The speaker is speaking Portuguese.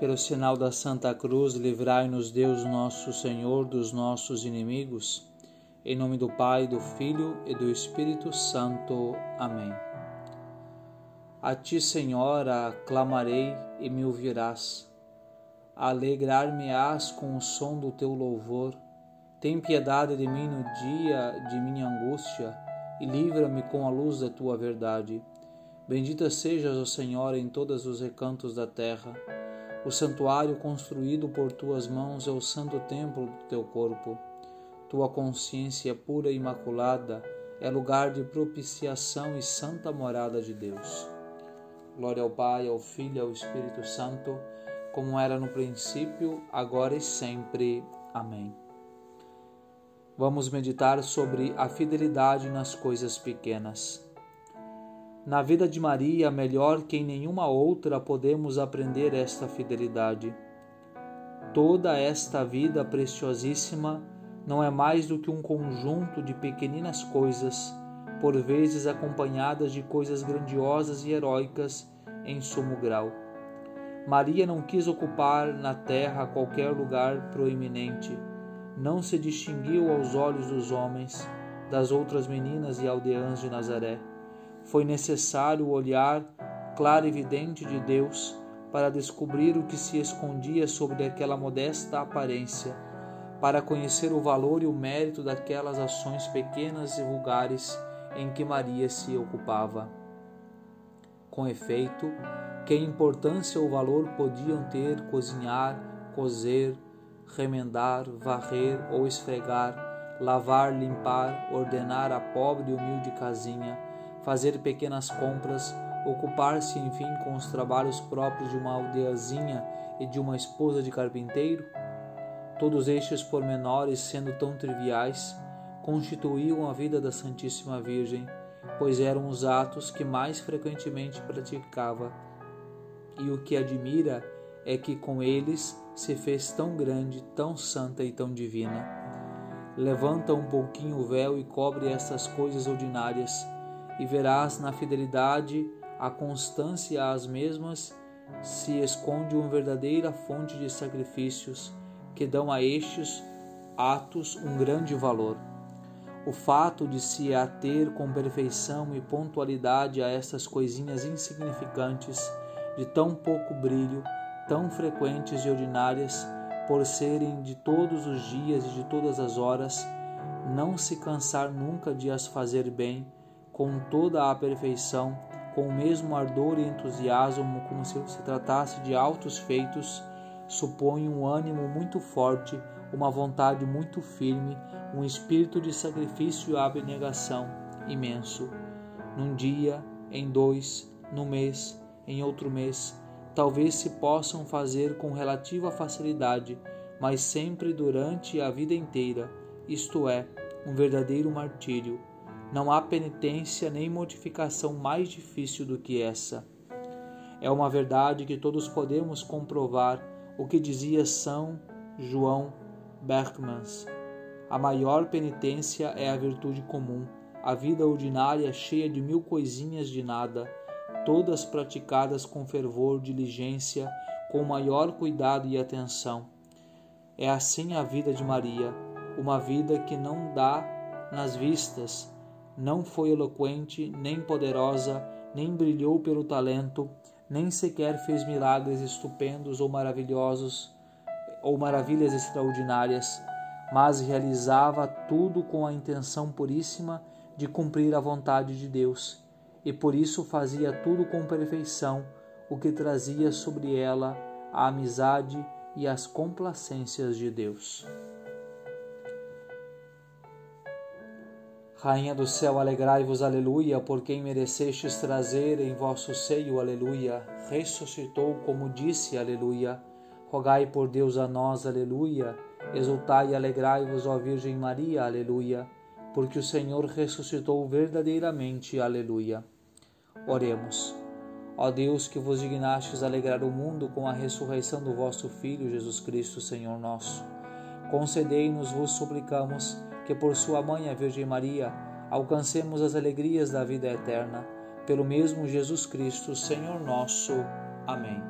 Pelo sinal da Santa Cruz, livrai-nos Deus nosso Senhor dos nossos inimigos. Em nome do Pai, do Filho e do Espírito Santo. Amém. A ti, Senhora, clamarei e me ouvirás. Alegrar-me-ás com o som do teu louvor. Tem piedade de mim no dia de minha angústia e livra-me com a luz da tua verdade. Bendita sejas, ó Senhor, em todos os recantos da terra o santuário construído por tuas mãos é o santo templo do teu corpo. Tua consciência pura e imaculada é lugar de propiciação e santa morada de Deus. Glória ao Pai, ao Filho e ao Espírito Santo, como era no princípio, agora e sempre. Amém. Vamos meditar sobre a fidelidade nas coisas pequenas. Na vida de Maria, melhor que em nenhuma outra, podemos aprender esta fidelidade. Toda esta vida preciosíssima não é mais do que um conjunto de pequeninas coisas, por vezes acompanhadas de coisas grandiosas e heróicas em sumo grau. Maria não quis ocupar na terra qualquer lugar proeminente, não se distinguiu aos olhos dos homens, das outras meninas e aldeãs de Nazaré foi necessário o olhar claro e evidente de Deus para descobrir o que se escondia sobre aquela modesta aparência, para conhecer o valor e o mérito daquelas ações pequenas e vulgares em que Maria se ocupava. Com efeito, que importância ou valor podiam ter cozinhar, cozer, remendar, varrer ou esfregar, lavar, limpar, ordenar a pobre e humilde casinha, fazer pequenas compras, ocupar-se, enfim, com os trabalhos próprios de uma aldeazinha e de uma esposa de carpinteiro? Todos estes pormenores, sendo tão triviais, constituíam a vida da Santíssima Virgem, pois eram os atos que mais frequentemente praticava. E o que admira é que com eles se fez tão grande, tão santa e tão divina. Levanta um pouquinho o véu e cobre estas coisas ordinárias e verás na fidelidade a constância às mesmas se esconde uma verdadeira fonte de sacrifícios que dão a estes atos um grande valor. O fato de se ater com perfeição e pontualidade a estas coisinhas insignificantes, de tão pouco brilho, tão frequentes e ordinárias, por serem de todos os dias e de todas as horas, não se cansar nunca de as fazer bem, com toda a perfeição, com o mesmo ardor e entusiasmo, como se se tratasse de altos feitos, supõe um ânimo muito forte, uma vontade muito firme, um espírito de sacrifício e abnegação imenso. Num dia, em dois, no mês, em outro mês, talvez se possam fazer com relativa facilidade, mas sempre durante a vida inteira, isto é, um verdadeiro martírio não há penitência nem mortificação mais difícil do que essa. É uma verdade que todos podemos comprovar o que dizia São João Berkmans. A maior penitência é a virtude comum, a vida ordinária cheia de mil coisinhas de nada, todas praticadas com fervor, diligência, com maior cuidado e atenção. É assim a vida de Maria, uma vida que não dá nas vistas, não foi eloquente, nem poderosa, nem brilhou pelo talento, nem sequer fez milagres estupendos ou maravilhosos ou maravilhas extraordinárias, mas realizava tudo com a intenção puríssima de cumprir a vontade de Deus, e por isso fazia tudo com perfeição, o que trazia sobre ela a amizade e as complacências de Deus. Rainha do céu, alegrai-vos, aleluia, por quem merecestes trazer em vosso seio, aleluia. Ressuscitou, como disse, aleluia. Rogai por Deus a nós, aleluia. Exultai e alegrai-vos, ó Virgem Maria, aleluia, porque o Senhor ressuscitou verdadeiramente, aleluia. Oremos. Ó Deus, que vos dignastes alegrar o mundo com a ressurreição do vosso Filho, Jesus Cristo, Senhor nosso. Concedei-nos, vos suplicamos, que por sua mãe, a Virgem Maria, alcancemos as alegrias da vida eterna. Pelo mesmo Jesus Cristo, Senhor nosso. Amém.